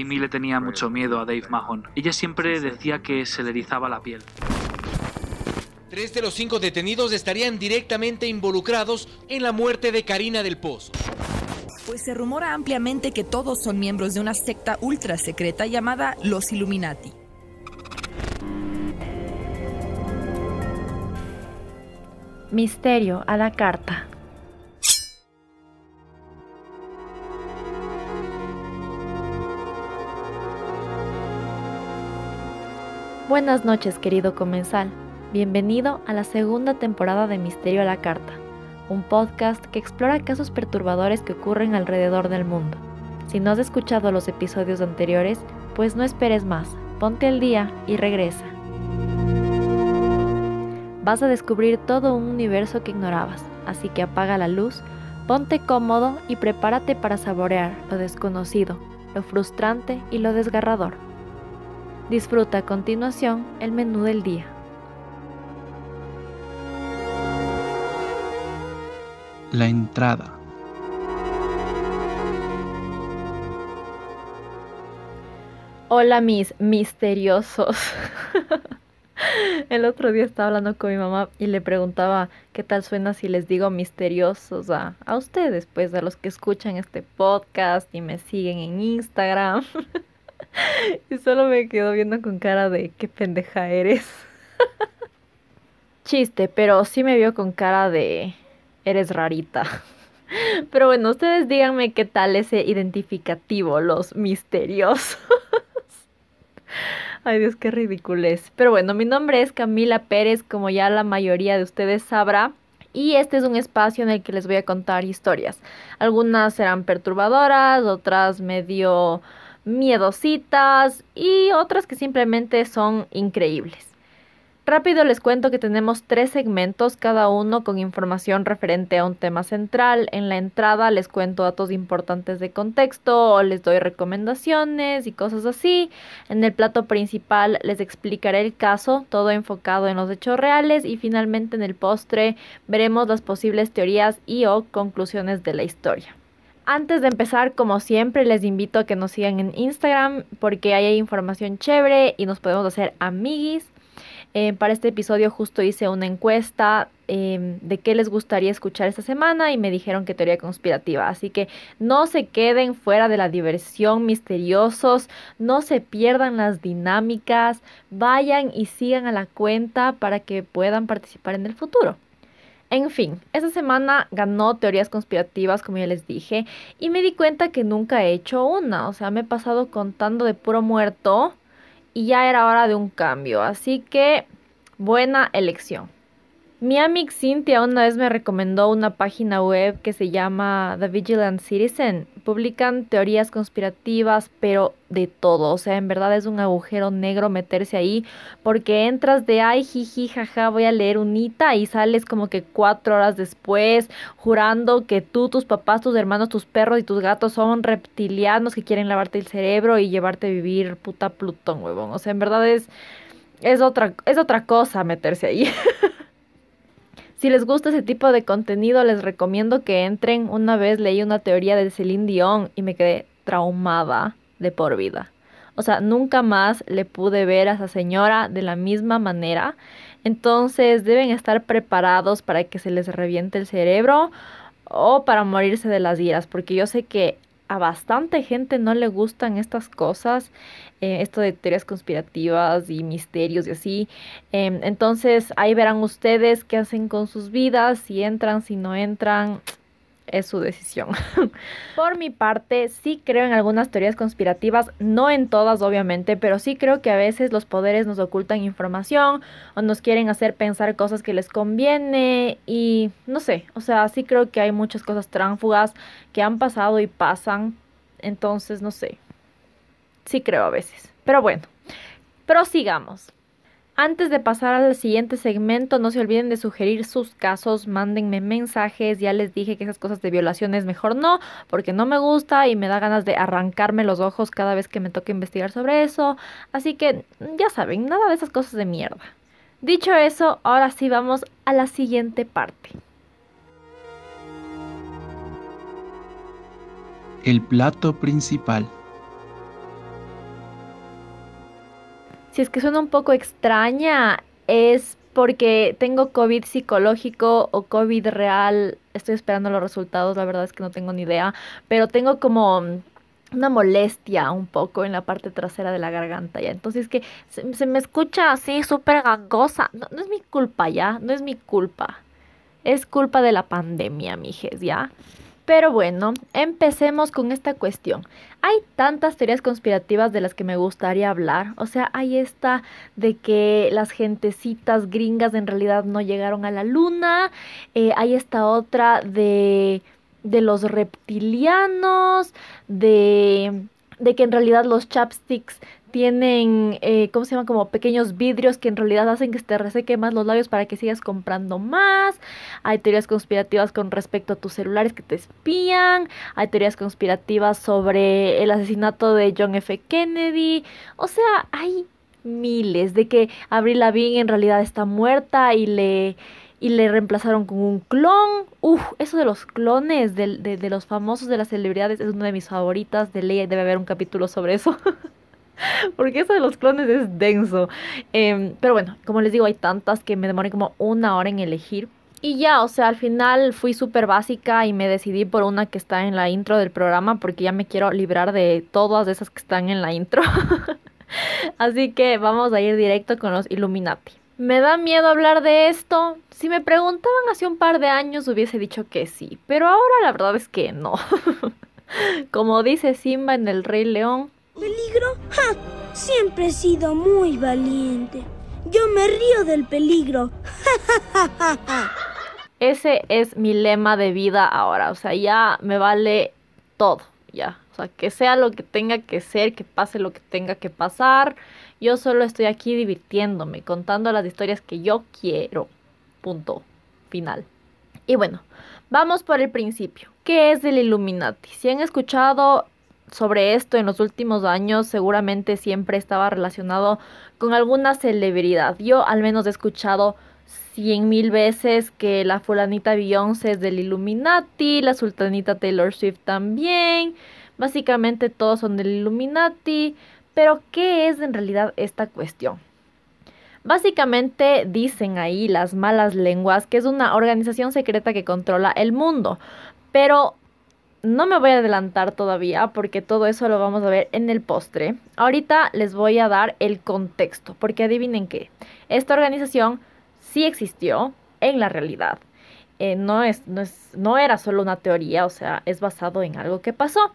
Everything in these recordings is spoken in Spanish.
Amy le tenía mucho miedo a Dave Mahon. Ella siempre decía que se le erizaba la piel. Tres de los cinco detenidos estarían directamente involucrados en la muerte de Karina del Pozo. Pues se rumora ampliamente que todos son miembros de una secta ultra secreta llamada los Illuminati. Misterio a la carta. Buenas noches, querido comensal. Bienvenido a la segunda temporada de Misterio a la Carta, un podcast que explora casos perturbadores que ocurren alrededor del mundo. Si no has escuchado los episodios anteriores, pues no esperes más, ponte al día y regresa. Vas a descubrir todo un universo que ignorabas, así que apaga la luz, ponte cómodo y prepárate para saborear lo desconocido, lo frustrante y lo desgarrador. Disfruta a continuación el menú del día. La entrada. Hola mis misteriosos. El otro día estaba hablando con mi mamá y le preguntaba qué tal suena si les digo misteriosos a, a ustedes, pues a los que escuchan este podcast y me siguen en Instagram. y solo me quedo viendo con cara de qué pendeja eres. Chiste, pero sí me vio con cara de eres rarita. Pero bueno, ustedes díganme qué tal ese identificativo, los misteriosos. Ay Dios, qué ridiculez. Pero bueno, mi nombre es Camila Pérez, como ya la mayoría de ustedes sabrá. Y este es un espacio en el que les voy a contar historias. Algunas serán perturbadoras, otras medio miedositas y otras que simplemente son increíbles. Rápido les cuento que tenemos tres segmentos, cada uno con información referente a un tema central. En la entrada les cuento datos importantes de contexto o les doy recomendaciones y cosas así. En el plato principal les explicaré el caso, todo enfocado en los hechos reales y finalmente en el postre veremos las posibles teorías y o conclusiones de la historia. Antes de empezar, como siempre, les invito a que nos sigan en Instagram porque ahí hay información chévere y nos podemos hacer amiguis. Eh, para este episodio justo hice una encuesta em, de qué les gustaría escuchar esta semana y me dijeron que teoría conspirativa. Así que no se queden fuera de la diversión misteriosos, no se pierdan las dinámicas, vayan y sigan a la cuenta para que puedan participar en el futuro. En fin, esta semana ganó teorías conspirativas, como ya les dije, y me di cuenta que nunca he hecho una. O sea, me he pasado contando de puro muerto y ya era hora de un cambio. Así que, buena elección. Mi amiga Cynthia una vez me recomendó una página web que se llama The Vigilant Citizen. Publican teorías conspirativas, pero de todo. O sea, en verdad es un agujero negro meterse ahí porque entras de ay, jiji, jaja, voy a leer unita y sales como que cuatro horas después jurando que tú, tus papás, tus hermanos, tus perros y tus gatos son reptilianos que quieren lavarte el cerebro y llevarte a vivir puta Plutón, huevón. O sea, en verdad es, es, otra, es otra cosa meterse ahí. Si les gusta ese tipo de contenido, les recomiendo que entren. Una vez leí una teoría de Celine Dion y me quedé traumada de por vida. O sea, nunca más le pude ver a esa señora de la misma manera. Entonces deben estar preparados para que se les reviente el cerebro o para morirse de las iras, porque yo sé que a bastante gente no le gustan estas cosas, eh, esto de teorías conspirativas y misterios y así. Em, entonces ahí verán ustedes qué hacen con sus vidas, si entran, si no entran es su decisión. Por mi parte, sí creo en algunas teorías conspirativas, no en todas obviamente, pero sí creo que a veces los poderes nos ocultan información o nos quieren hacer pensar cosas que les conviene y no sé, o sea, sí creo que hay muchas cosas tránfugas que han pasado y pasan, entonces no sé, sí creo a veces, pero bueno, prosigamos. Antes de pasar al siguiente segmento, no se olviden de sugerir sus casos, mándenme mensajes, ya les dije que esas cosas de violaciones mejor no, porque no me gusta y me da ganas de arrancarme los ojos cada vez que me toque investigar sobre eso, así que ya saben, nada de esas cosas de mierda. Dicho eso, ahora sí vamos a la siguiente parte. El plato principal. Si es que suena un poco extraña, es porque tengo COVID psicológico o COVID real. Estoy esperando los resultados, la verdad es que no tengo ni idea, pero tengo como una molestia un poco en la parte trasera de la garganta ya. Entonces que se, me escucha así súper gangosa. No, no, es mi culpa ya, no es mi culpa. Es culpa de la pandemia, mijes, ya. Pero bueno, empecemos con esta cuestión. Hay tantas teorías conspirativas de las que me gustaría hablar. O sea, hay esta de que las gentecitas gringas en realidad no llegaron a la luna. Eh, hay esta otra de, de los reptilianos, de, de que en realidad los chapsticks tienen, eh, ¿cómo se llama? Como pequeños vidrios que en realidad hacen que te reseque más los labios para que sigas comprando más. Hay teorías conspirativas con respecto a tus celulares que te espían. Hay teorías conspirativas sobre el asesinato de John F. Kennedy. O sea, hay miles de que Avril Lavigne en realidad está muerta y le y le reemplazaron con un clon. Uf, eso de los clones de, de, de los famosos de las celebridades es una de mis favoritas. De ley debe haber un capítulo sobre eso. Porque eso de los clones es denso. Em, pero bueno, como les digo, hay tantas que me demoré como una hora en elegir. Y ya, o sea, al final fui súper básica y me decidí por una que está en la intro del programa porque ya me quiero librar de todas esas que están en la intro. Así que vamos a ir directo con los Illuminati. ¿Me da miedo hablar de esto? Si me preguntaban hace un par de años hubiese dicho que sí, pero ahora la verdad es que no. Como dice Simba en El Rey León, ¿Peligro? ¡Ja! Siempre he sido muy valiente. Yo me río del peligro. Ese es mi lema de vida ahora. O sea, ya me vale todo. Ya. O sea, que sea lo que tenga que ser, que pase lo que tenga que pasar. Yo solo estoy aquí divirtiéndome, contando las historias que yo quiero. Punto. Final. Y bueno, vamos por el principio. ¿Qué es el Illuminati? Si han escuchado sobre esto en los últimos años seguramente siempre estaba relacionado con alguna celebridad. Yo al menos he escuchado cien mil veces que la fulanita Beyoncé es del Illuminati, la sultanita Taylor Swift también. Básicamente todos son del Illuminati. Pero ¿qué es en realidad esta cuestión? Básicamente dicen ahí las malas lenguas que es una organización secreta que controla el mundo. Pero no me voy a adelantar todavía porque todo eso lo vamos a ver en el postre. Ahorita les voy a dar el contexto, porque adivinen qué, esta organización sí existió en la realidad. Eh, no, es, no, es, no era solo una teoría, o sea, es basado en algo que pasó.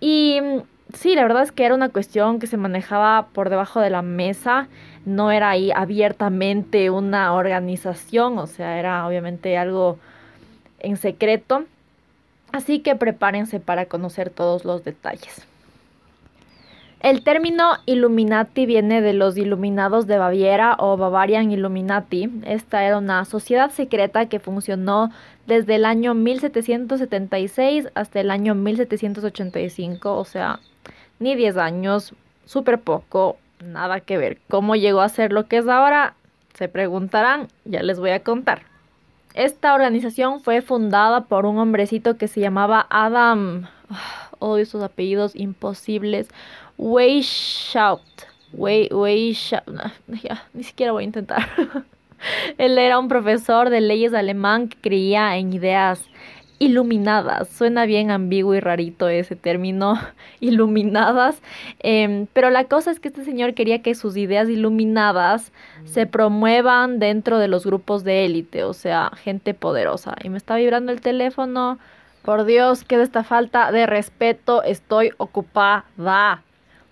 Y mm, sí, la verdad es que era una cuestión que se manejaba por debajo de la mesa, no era ahí abiertamente una organización, o sea, era obviamente algo en secreto. Así que prepárense para conocer todos los detalles. El término Illuminati viene de los Iluminados de Baviera o Bavarian Illuminati. Esta era una sociedad secreta que funcionó desde el año 1776 hasta el año 1785, o sea, ni 10 años, súper poco, nada que ver. ¿Cómo llegó a ser lo que es ahora? Se preguntarán, ya les voy a contar. Esta organización fue fundada por un hombrecito que se llamaba Adam. Odio esos apellidos imposibles. Weishaupt. Weishaupt. Ya, ni siquiera voy a intentar. Él era un profesor de leyes alemán que creía en ideas iluminadas. Suena bien ambiguo y rarito ese término, iluminadas. Em, pero la cosa es que este señor quería que sus ideas iluminadas se promuevan dentro de los grupos de élite, o sea, gente poderosa. Y me está vibrando el teléfono. Por Dios, qué de esta falta de respeto estoy ocupada.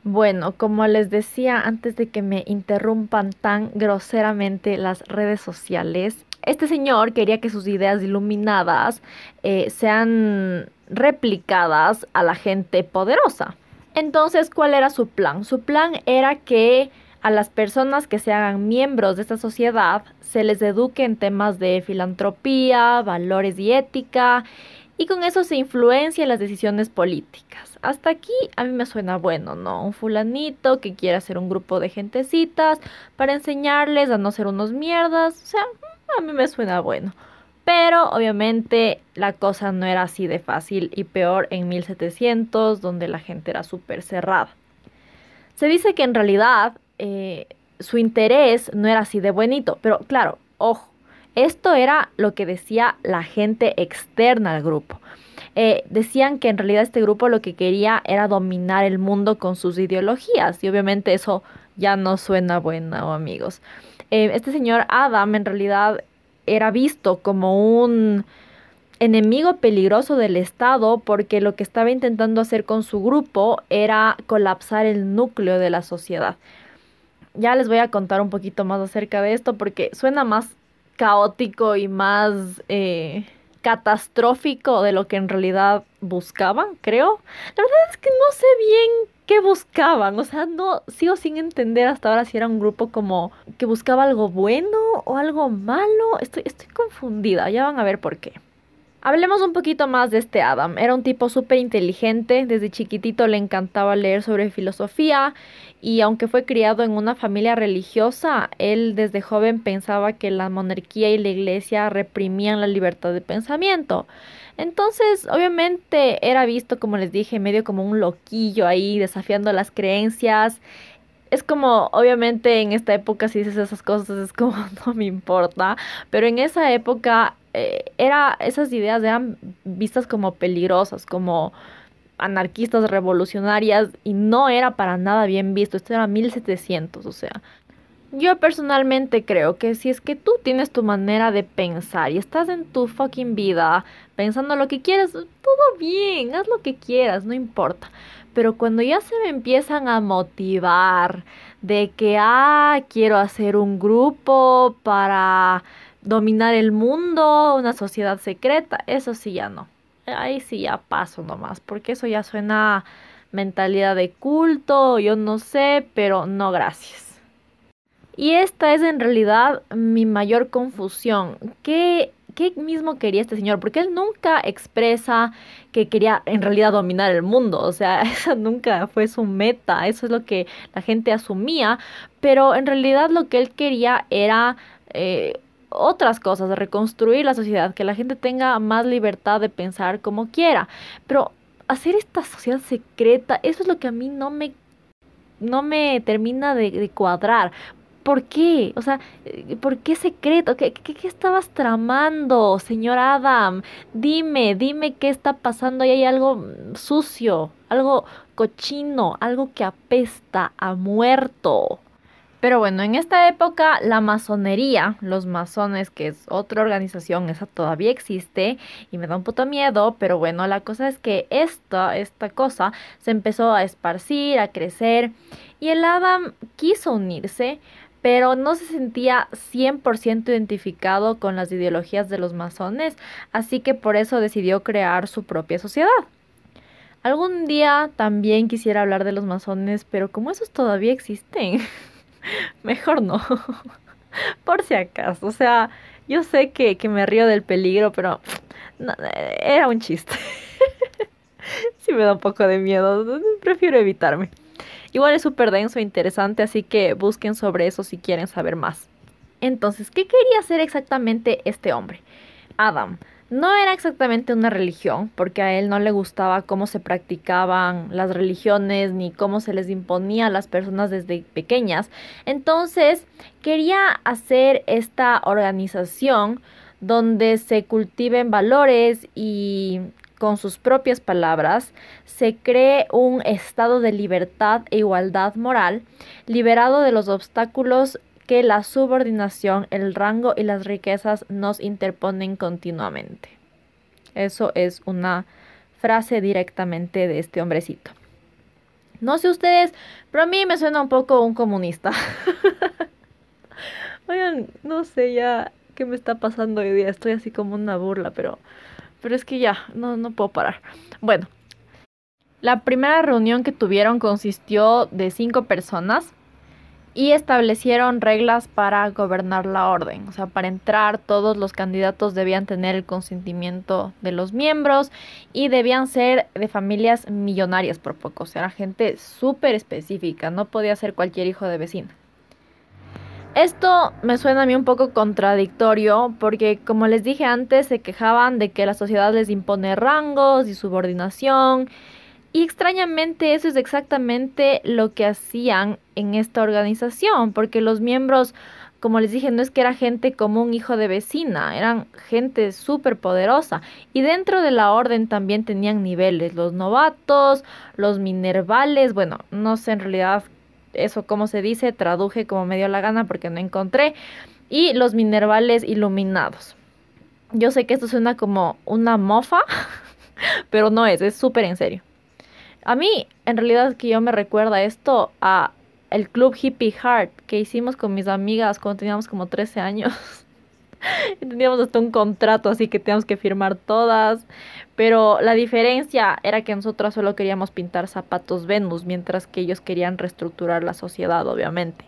Bueno, como les decía antes de que me interrumpan tan groseramente las redes sociales, este señor quería que sus ideas iluminadas eh, sean replicadas a la gente poderosa. Entonces, ¿cuál era su plan? Su plan era que a las personas que se hagan miembros de esta sociedad se les eduque en temas de filantropía, valores y ética, y con eso se influencia las decisiones políticas. Hasta aquí a mí me suena bueno, ¿no? Un fulanito que quiere hacer un grupo de gentecitas para enseñarles a no ser unos mierdas, o sea, a mí me suena bueno. Pero obviamente la cosa no era así de fácil y peor en 1700, donde la gente era súper cerrada. Se dice que en realidad eh, su interés no era así de buenito. Pero claro, ojo, esto era lo que decía la gente externa al grupo. Eh, decían que en realidad este grupo lo que quería era dominar el mundo con sus ideologías y obviamente eso ya no suena bueno amigos. Eh, este señor Adam en realidad era visto como un enemigo peligroso del Estado porque lo que estaba intentando hacer con su grupo era colapsar el núcleo de la sociedad. Ya les voy a contar un poquito más acerca de esto porque suena más caótico y más eh, catastrófico de lo que en realidad buscaban, creo. La verdad es que no sé bien qué buscaban, o sea, no sigo sin entender hasta ahora si era un grupo como que buscaba algo bueno o algo malo. Estoy, estoy confundida, ya van a ver por qué. Hablemos un poquito más de este Adam. Era un tipo súper inteligente, desde chiquitito le encantaba leer sobre filosofía y aunque fue criado en una familia religiosa, él desde joven pensaba que la monarquía y la iglesia reprimían la libertad de pensamiento. Entonces, obviamente era visto, como les dije, medio como un loquillo ahí, desafiando las creencias es como, obviamente en esta época si dices esas cosas es como no me importa, pero en esa época eh, era, esas ideas eran vistas como peligrosas, como anarquistas revolucionarias y no era para nada bien visto, esto era 1700, o sea. Yo personalmente creo que si es que tú tienes tu manera de pensar y estás en tu fucking vida pensando lo que quieras, todo bien, haz lo que quieras, no importa. Pero cuando ya se me empiezan a motivar de que, ah, quiero hacer un grupo para dominar el mundo, una sociedad secreta, eso sí ya no. Ahí sí ya paso nomás, porque eso ya suena mentalidad de culto, yo no sé, pero no gracias. Y esta es en realidad mi mayor confusión. ¿Qué qué mismo quería este señor, porque él nunca expresa que quería en realidad dominar el mundo, o sea, esa nunca fue su meta, eso es lo que la gente asumía, pero en realidad lo que él quería era... Eh, otras cosas, reconstruir la sociedad, que la gente tenga más libertad de pensar como quiera. Pero hacer esta sociedad secreta, eso es lo que a mí no me, no me termina de, de cuadrar. ¿Por qué? O sea, eh, ¿por qué secreto? ¿Qué, qué, estabas tramando, señor Adam? Dime, dime qué está pasando. Ahí hay algo sucio, algo cochino, algo que apesta a muerto. Pero bueno, en esta época la masonería, los masones, que es otra organización, esa todavía existe y me da un puto miedo, pero bueno, la cosa es que esta, esta cosa se empezó a esparcir, a crecer y el Adam quiso unirse, pero no se sentía 100% identificado con las ideologías de los masones, así que por eso decidió crear su propia sociedad. Algún día también quisiera hablar de los masones, pero como esos todavía existen, mejor no. por si acaso, o sea, yo sé que, me río del peligro, pero era un chiste. sí me da un poco de miedo, prefiero evitarme. Igual es súper denso e interesante, así que busquen sobre eso si quieren saber más. Entonces, ¿qué quería hacer exactamente este hombre? Adam. No era exactamente una religión, porque a él no le gustaba cómo se practicaban las religiones ni cómo se les imponía a las personas desde pequeñas. Entonces, quería hacer esta organización donde se cultiven valores y con sus propias palabras, se cree un estado de libertad e igualdad moral, liberado de los obstáculos que la subordinación, el rango y las riquezas nos interponen continuamente. Eso es una frase directamente de este hombrecito. No sé ustedes, pero a mí me suena un poco un comunista. Oigan, no sé ya qué me está pasando hoy día. Estoy así como una burla, pero pero es que ya, no, no puedo parar. Bueno, la primera reunión que tuvieron consistió de cinco personas y establecieron reglas para gobernar la orden. O sea, para entrar todos los candidatos debían tener el consentimiento de los miembros y debían ser de familias millonarias por poco. O sea, era gente súper específica, no podía ser cualquier hijo de vecina. Esto me suena a mí un poco contradictorio porque como les dije antes se quejaban de que la sociedad les impone rangos y subordinación Y extrañamente eso es exactamente lo que hacían en esta organización, porque los miembros, como les dije, no es que era gente como un hijo de vecina, eran gente súper poderosa. Y dentro de la orden también tenían niveles, los novatos, los minervales, bueno, no sé en realidad eso cómo se dice, traduje como me dio la gana porque no encontré, y los minervales iluminados. Yo sé que esto suena como una mofa, pero no es, es súper en serio. A mí, en realidad, que yo me recuerda esto a el club Hippie Heart que hicimos con mis amigas cuando teníamos como 13 años. teníamos hasta un contrato así que teníamos que firmar todas. Pero la diferencia era que nosotros solo queríamos pintar zapatos Venus, mientras que ellos querían reestructurar la sociedad, obviamente.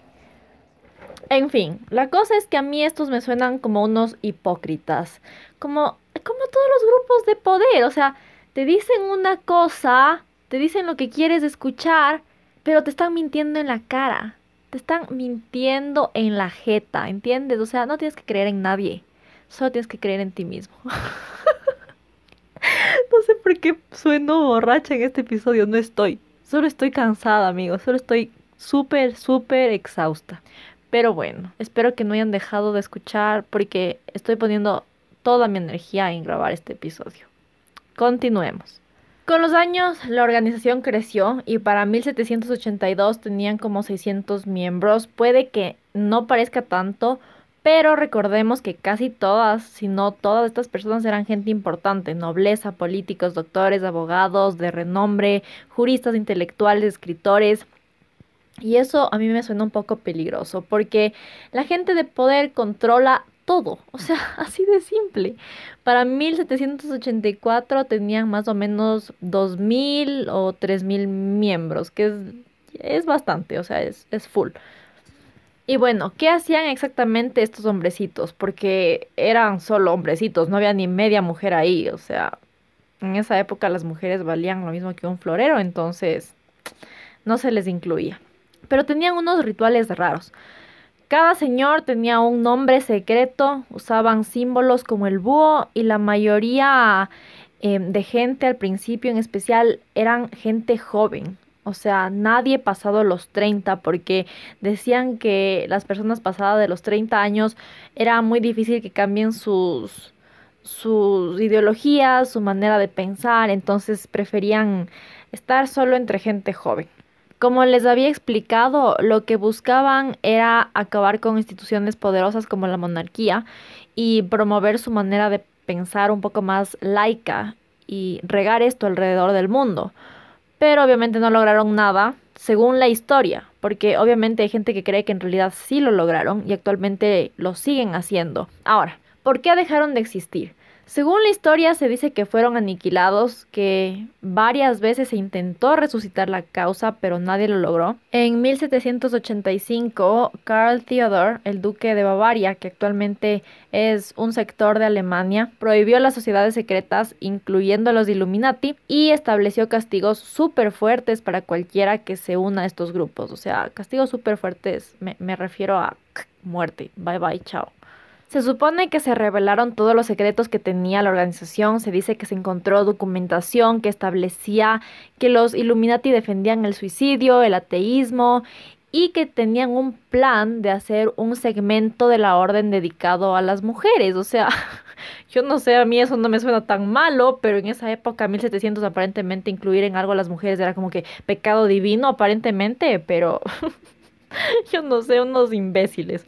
En fin, la cosa es que a mí estos me suenan como unos hipócritas, como, como todos los grupos de poder, o sea, te dicen una cosa te dicen lo que quieres escuchar, pero te están mintiendo en la cara. Te están mintiendo en la jeta, ¿entiendes? O sea, no tienes que creer en nadie. Solo tienes que creer en ti mismo. no sé por qué sueno borracha en este episodio. No estoy. Solo estoy cansada, amigos. Solo estoy súper, súper exhausta. Pero bueno, espero que no hayan dejado de escuchar porque estoy poniendo toda mi energía en grabar este episodio. Continuemos. Con los años, la organización creció y para 1782 tenían como 600 miembros. Puede que no parezca tanto, pero recordemos que casi todas, si no todas estas personas eran gente importante, nobleza, políticos, doctores, abogados de renombre, juristas, intelectuales, escritores. Y eso a mí me suena un poco peligroso porque la gente de poder controla todo, o sea, así de simple. Para 1784 tenían más o menos 2.000 o 3.000 miembros, que es, es bastante, o sea, es, es full. Y bueno, ¿qué hacían exactamente estos hombrecitos? Porque eran solo hombrecitos, no había ni media mujer ahí, o sea, en esa época las mujeres valían lo mismo que un florero, entonces no se les incluía. Pero tenían unos rituales raros. Cada señor tenía un nombre secreto, usaban símbolos como el búho y la mayoría em, de gente al principio en especial eran gente joven. O sea, nadie pasado los 30 porque decían que las personas pasadas de los 30 años era muy difícil que cambien sus, sus ideologías, su manera de pensar, entonces preferían estar solo entre gente joven. Como les había explicado, lo que buscaban era acabar con instituciones poderosas como la monarquía y promover su manera de pensar un poco más laica y regar esto alrededor del mundo. Pero obviamente no lograron nada, según la historia, porque obviamente hay gente que cree que en realidad sí lo lograron y actualmente lo siguen haciendo. Ahora, ¿por qué dejaron de existir? Según la historia se dice que fueron aniquilados, que varias veces se intentó resucitar la causa, pero nadie lo logró. En 1785, Karl Theodor, el duque de Bavaria, que actualmente es un sector de Alemania, prohibió las sociedades secretas, incluyendo los Illuminati, y estableció castigos súper fuertes para cualquiera que se una a estos grupos. O sea, castigos súper fuertes, me, me refiero a muerte. Bye bye, chao. Se supone que se revelaron todos los secretos que tenía la organización. Se dice que se encontró documentación que establecía que los Illuminati defendían el suicidio, el ateísmo y que tenían un plan de hacer un segmento de la orden dedicado a las mujeres. O sea, yo no sé, a mí eso no me suena tan malo, pero en esa época, 1700, aparentemente incluir en algo a las mujeres era como que pecado divino, aparentemente, pero yo no sé, unos imbéciles.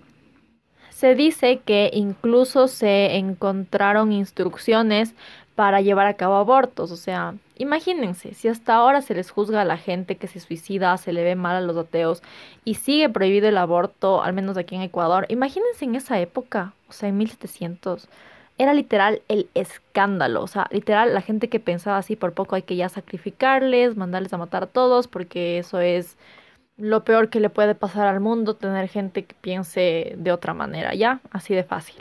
Se dice que incluso se encontraron instrucciones para llevar a cabo abortos. O sea, imagínense, si hasta ahora se les juzga a la gente que se suicida, se le ve mal a los ateos y sigue prohibido el aborto, al menos aquí en Ecuador, imagínense en esa época, o sea, en 1700. Era literal el escándalo, o sea, literal la gente que pensaba así por poco hay que ya sacrificarles, mandarles a matar a todos porque eso es lo peor que le puede pasar al mundo, tener gente que piense de otra manera, ¿ya? Así de fácil.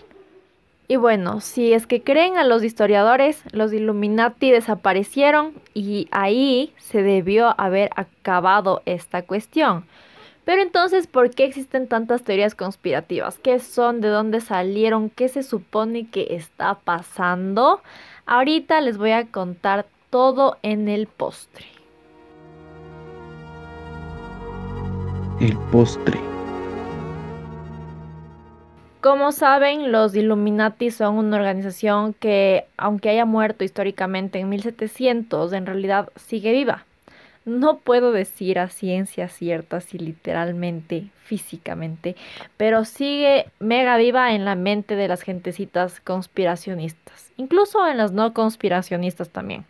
Y bueno, si es que creen a los historiadores, los Illuminati desaparecieron y ahí se debió haber acabado esta cuestión. Pero entonces, ¿por qué existen tantas teorías conspirativas? ¿Qué son? ¿De dónde salieron? ¿Qué se supone que está pasando? Ahorita les voy a contar todo en el postre. El postre. Como saben, los Illuminati son una organización que, aunque haya muerto históricamente en 1700, en realidad sigue viva. No puedo decir a ciencia cierta si literalmente, físicamente, pero sigue mega viva en la mente de las gentecitas conspiracionistas, incluso en las no conspiracionistas también.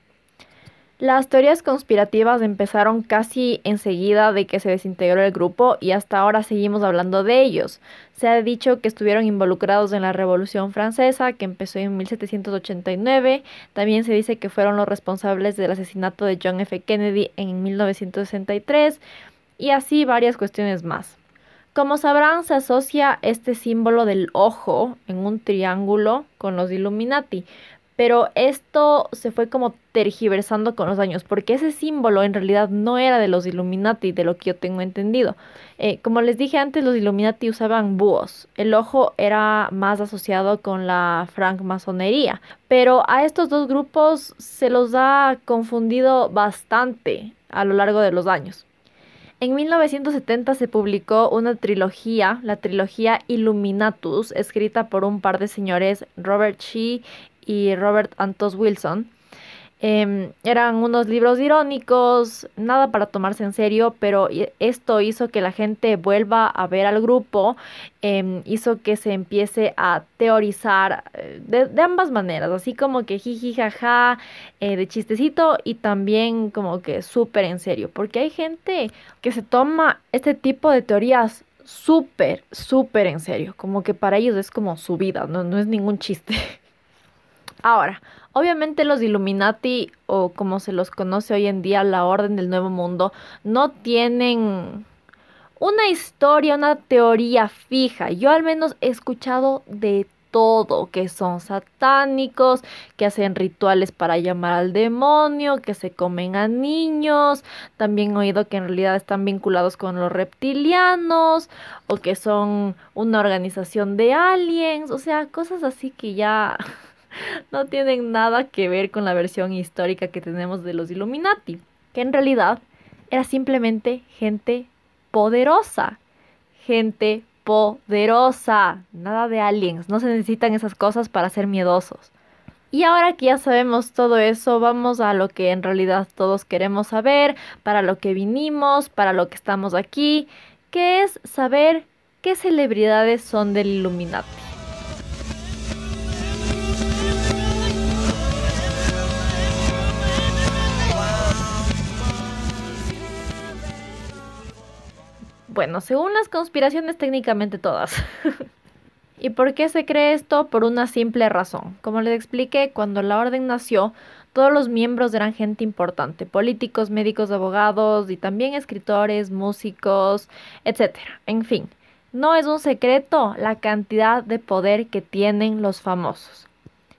Las teorías conspirativas empezaron casi enseguida de que se desintegró el grupo y hasta ahora seguimos hablando de ellos. Se ha dicho que estuvieron involucrados en la Revolución Francesa, que empezó en 1789. También se dice que fueron los responsables del asesinato de John F. Kennedy en 1963 y así varias cuestiones más. Como sabrán, se asocia este símbolo del ojo en un triángulo con los Illuminati, pero esto se fue como tergiversando con los años, porque ese símbolo en realidad no era de los Illuminati, de lo que yo tengo entendido. Eh, como les dije antes, los Illuminati usaban búhos. El ojo era más asociado con la francmasonería, pero a estos dos grupos se los ha confundido bastante a lo largo de los años. En 1970 se publicó una trilogía, la trilogía Illuminatus, escrita por un par de señores, Robert Shee y Robert Antos Wilson. Em, eran unos libros irónicos, nada para tomarse en serio, pero esto hizo que la gente vuelva a ver al grupo, em, hizo que se empiece a teorizar eh, de, ambas maneras, así como que jiji jaja, eh, de chistecito y también como que súper en serio, porque hay gente que se toma este tipo de teorías súper, súper en serio, como que para ellos es como su vida, no, no es ningún chiste. Ahora, obviamente los Illuminati, o como se los conoce hoy en día, la Orden del Nuevo Mundo, no tienen una historia, una teoría fija. Yo al menos he escuchado de todo, que son satánicos, que hacen rituales para llamar al demonio, que se comen a niños, también he oído que en realidad están vinculados con los reptilianos o que son una organización de aliens, o sea, cosas así que ya no tienen nada que ver con la versión histórica que tenemos de los Illuminati, que en realidad era simplemente gente poderosa, gente poderosa, nada de aliens, no se necesitan esas cosas para ser miedosos. Y ahora que ya sabemos todo eso, vamos a lo que en realidad todos queremos saber, para lo que vinimos, para lo que estamos aquí, que es saber qué celebridades son del Illuminati. Bueno, según las conspiraciones, técnicamente todas. ¿Y por qué se cree esto? Por una simple razón. Como les expliqué, cuando la orden nació, todos los miembros eran gente importante, políticos, médicos, abogados y también escritores, músicos, etc. En fin, no es un secreto la cantidad de poder que tienen los famosos.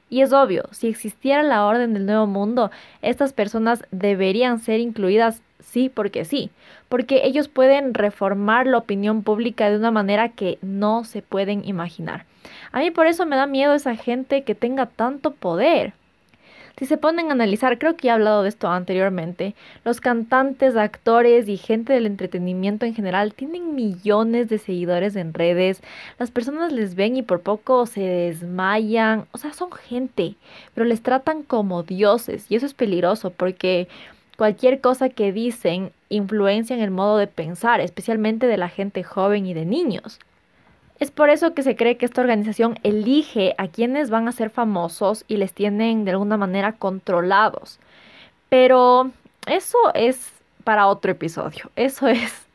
Y es obvio, si existiera la orden del nuevo mundo, estas personas deberían ser incluidas sí porque sí, porque ellos pueden reformar la opinión pública de una manera que no se pueden imaginar. A mí por eso me da miedo esa gente que tenga tanto poder. Si se ponen a analizar, creo que he hablado de esto anteriormente, los cantantes, actores y gente del entretenimiento en general tienen millones de seguidores en redes, las personas les ven y por poco se desmayan, o sea, son gente, pero les tratan como dioses y eso es peligroso porque Cualquier cosa que dicen influencia en el modo de pensar, especialmente de la gente joven y de niños. Es por eso que se cree que esta organización elige a quienes van a ser famosos y les tienen de alguna manera controlados. Pero eso es para otro episodio. Eso es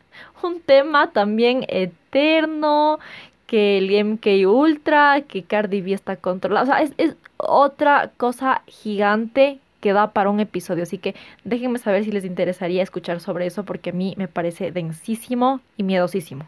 un tema también eterno, que el MK Ultra, que Cardi B está controlado. O sea, es, es otra cosa gigante que da para un episodio. Así que déjenme saber si les interesaría escuchar sobre eso porque a mí me parece densísimo y miedosísimo.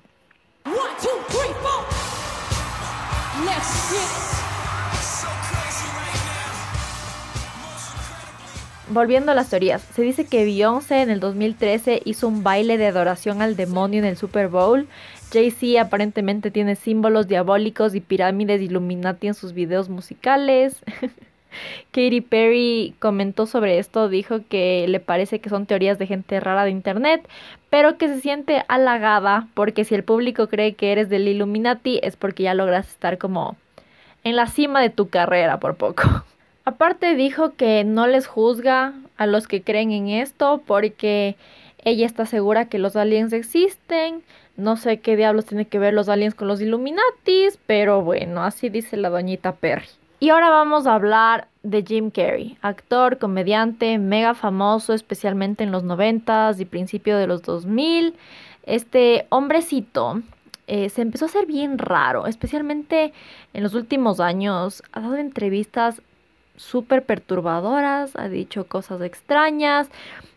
Volviendo a las teorías, se dice que Beyoncé en el 2013 hizo un baile de adoración al demonio en el Super Bowl. Jay-Z aparentemente tiene símbolos diabólicos y pirámides Illuminati en sus videos musicales. Katy Perry comentó sobre esto, dijo que le parece que son teorías de gente rara de internet, pero que se siente halagada porque si el público cree que eres del Illuminati es porque ya logras estar como en la cima de tu carrera por poco. Aparte dijo que no les juzga a los que creen en esto porque ella está segura que los aliens existen. No sé qué diablos tiene que ver los aliens con los Illuminatis, pero bueno, así dice la doñita Perry. Y ahora vamos a hablar de Jim Carrey, actor, comediante, mega famoso, especialmente en los 90s y principio de los 2000. Este hombrecito eh, se empezó a hacer bien raro, especialmente en los últimos años. Ha dado entrevistas súper perturbadoras, ha dicho cosas extrañas.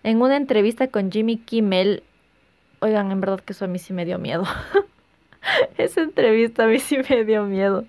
En una entrevista con Jimmy Kimmel, oigan, en verdad que eso a mí sí me dio miedo. Esa entrevista a mí sí me dio miedo.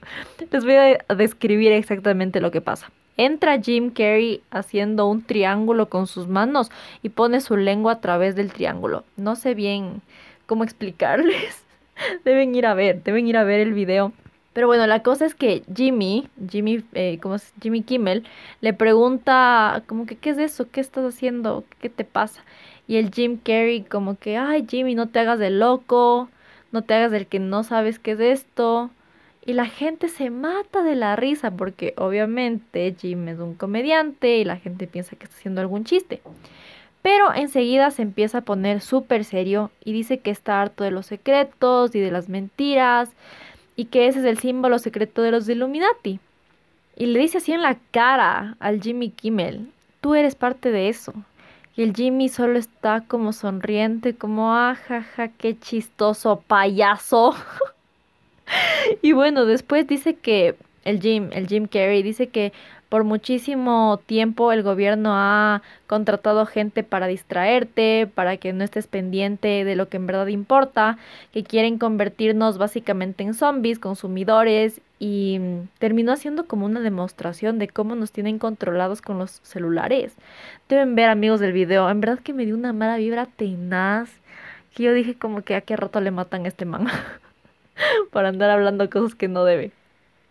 Les voy a describir exactamente lo que pasa. Entra Jim Carrey haciendo un triángulo con sus manos y pone su lengua a través del triángulo. No sé bien cómo explicarles. Deben ir a ver, deben ir a ver el video. Pero bueno, la cosa es que Jimmy, Jimmy, eh, ¿cómo es? Jimmy Kimmel, le pregunta como que, ¿qué es eso? ¿Qué estás haciendo? ¿Qué te pasa? Y el Jim Carrey como que, ay Jimmy, no te hagas de loco, no te hagas del que no sabes qué es esto. Y la gente se mata de la risa porque obviamente Jim es un comediante y la gente piensa que está haciendo algún chiste. Pero enseguida se empieza a poner súper serio y dice que está harto de los secretos y de las mentiras y que ese es el símbolo secreto de los Illuminati. Y le dice así en la cara al Jimmy Kimmel, tú eres parte de eso. Y el Jimmy solo está como sonriente, como, ajaja, ah, qué chistoso payaso. y bueno, después dice que el Jim, el Jim Carrey, dice que por muchísimo tiempo el gobierno ha contratado gente para distraerte, para que no estés pendiente de lo que en verdad importa, que quieren convertirnos básicamente en zombies, consumidores y terminó haciendo como una demostración de cómo nos tienen controlados con los celulares. Deben ver amigos del video, en verdad que me dio una mala vibra tenaz, que yo dije como que a qué rato le matan a este man por andar hablando cosas que no debe.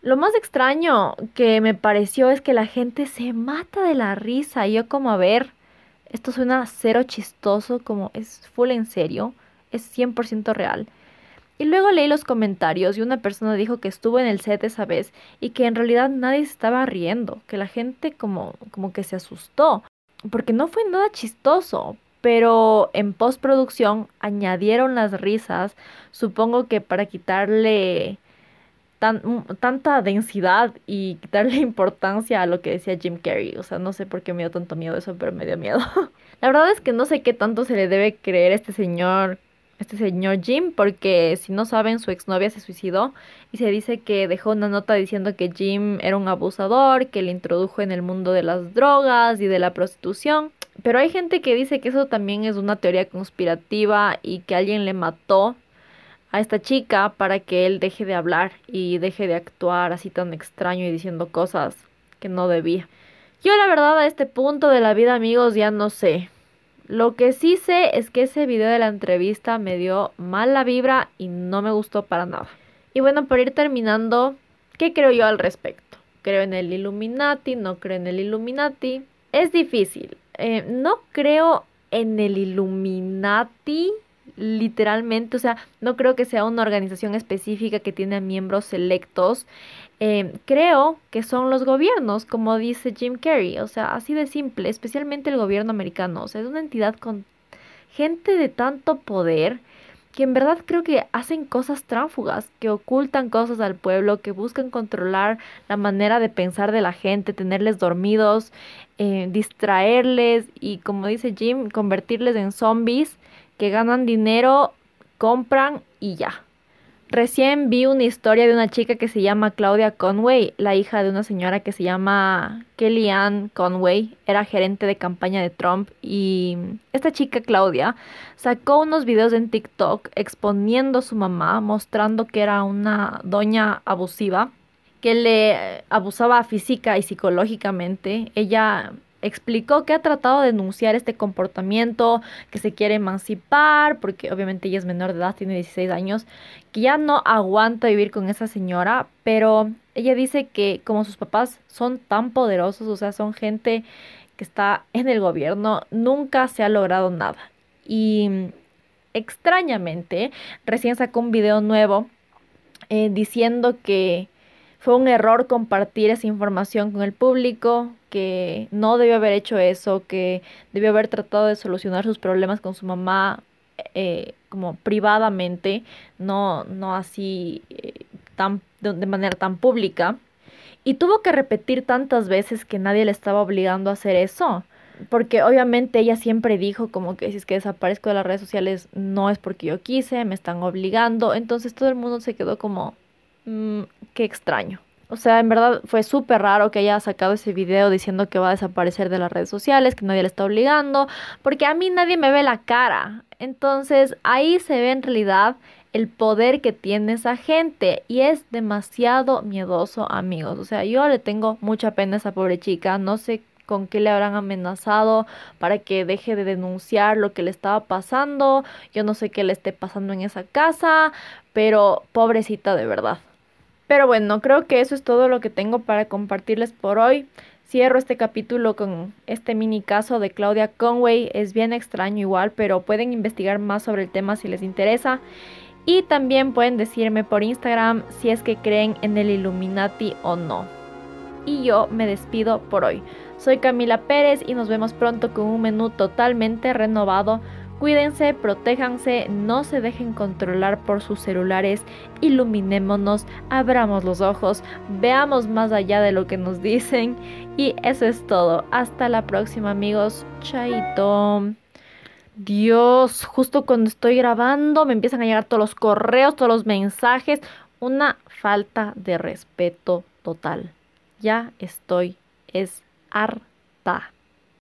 Lo más extraño que me pareció es que la gente se mata de la risa. Y yo como, a ver, esto suena cero chistoso, como es full en serio, es 100% real. Y luego leí los comentarios y una persona dijo que estuvo en el set esa vez y que en realidad nadie estaba riendo, que la gente como, como que se asustó, porque no fue nada chistoso. Pero en postproducción añadieron las risas, supongo que para quitarle tanta densidad y quitarle importancia a lo que decía Jim Carrey. O sea, no sé por qué me dio tanto miedo eso, pero me dio miedo. La verdad es que no sé qué tanto se le debe creer a este señor, este señor Jim, porque si no saben, su exnovia se suicidó y se dice que dejó una nota diciendo que Jim era un abusador, que le introdujo en el mundo de las drogas y de la prostitución. Pero hay gente que dice que eso también es una teoría conspirativa y que alguien le mató a esta chica para que él deje de hablar y deje de actuar así tan extraño y diciendo cosas que no debía. Yo la verdad a este punto de la vida amigos ya no sé. Lo que sí sé es que ese video de la entrevista me dio mala vibra y no me gustó para nada. Y bueno, por ir terminando, ¿qué creo yo al respecto? ¿Creo en el Illuminati? ¿No creo en el Illuminati? Es difícil. Eh, no creo en el Illuminati literalmente, o sea, no creo que sea una organización específica que tiene miembros selectos. Eh, creo que son los gobiernos, como dice Jim Carrey, o sea, así de simple, especialmente el gobierno americano, o sea, es una entidad con gente de tanto poder que en verdad creo que hacen cosas tránfugas, que ocultan cosas al pueblo, que buscan controlar la manera de pensar de la gente, tenerles dormidos, eh, distraerles y, como dice Jim, convertirles en zombies que ganan dinero, compran y ya. Recién vi una historia de una chica que se llama Claudia Conway, la hija de una señora que se llama Kellyanne Conway, era gerente de campaña de Trump y esta chica Claudia sacó unos videos en TikTok exponiendo a su mamá, mostrando que era una doña abusiva, que le abusaba física y psicológicamente. Ella explicó que ha tratado de denunciar este comportamiento, que se quiere emancipar, porque obviamente ella es menor de edad, tiene 16 años, que ya no aguanta vivir con esa señora, pero ella dice que como sus papás son tan poderosos, o sea, son gente que está en el gobierno, nunca se ha logrado nada. Y extrañamente, recién sacó un video nuevo eh, diciendo que fue un error compartir esa información con el público, que no debió haber hecho eso, que debió haber tratado de solucionar sus problemas con su mamá eh, como privadamente, no, no así eh, tan, de manera tan pública. Y tuvo que repetir tantas veces que nadie le estaba obligando a hacer eso. Porque obviamente ella siempre dijo como que si es que desaparezco de las redes sociales no es porque yo quise, me están obligando. Entonces todo el mundo se quedó como, mmm, qué extraño. O sea, en verdad fue súper raro que haya sacado ese video diciendo que va a desaparecer de las redes sociales, que nadie le está obligando, porque a mí nadie me ve la cara. Entonces ahí se ve en realidad el poder que tiene esa gente y es demasiado miedoso, amigos. O sea, yo le tengo mucha pena a esa pobre chica, no sé con qué le habrán amenazado para que deje de denunciar lo que le estaba pasando. Yo no sé qué le esté pasando en esa casa, pero pobrecita de verdad. Pero bueno, creo que eso es todo lo que tengo para compartirles por hoy. Cierro este capítulo con este mini caso de Claudia Conway. Es bien extraño igual, pero pueden investigar más sobre el tema si les interesa. Y también pueden decirme por Instagram si es que creen en el Illuminati o no. Y yo me despido por hoy. Soy Camila Pérez y nos vemos pronto con un menú totalmente renovado Cuídense, protéjanse, no se dejen controlar por sus celulares, iluminémonos, abramos los ojos, veamos más allá de lo que nos dicen y eso es todo. Hasta la próxima amigos, chaito. Dios, justo cuando estoy grabando me empiezan a llegar todos los correos, todos los mensajes, una falta de respeto total. Ya estoy es harta.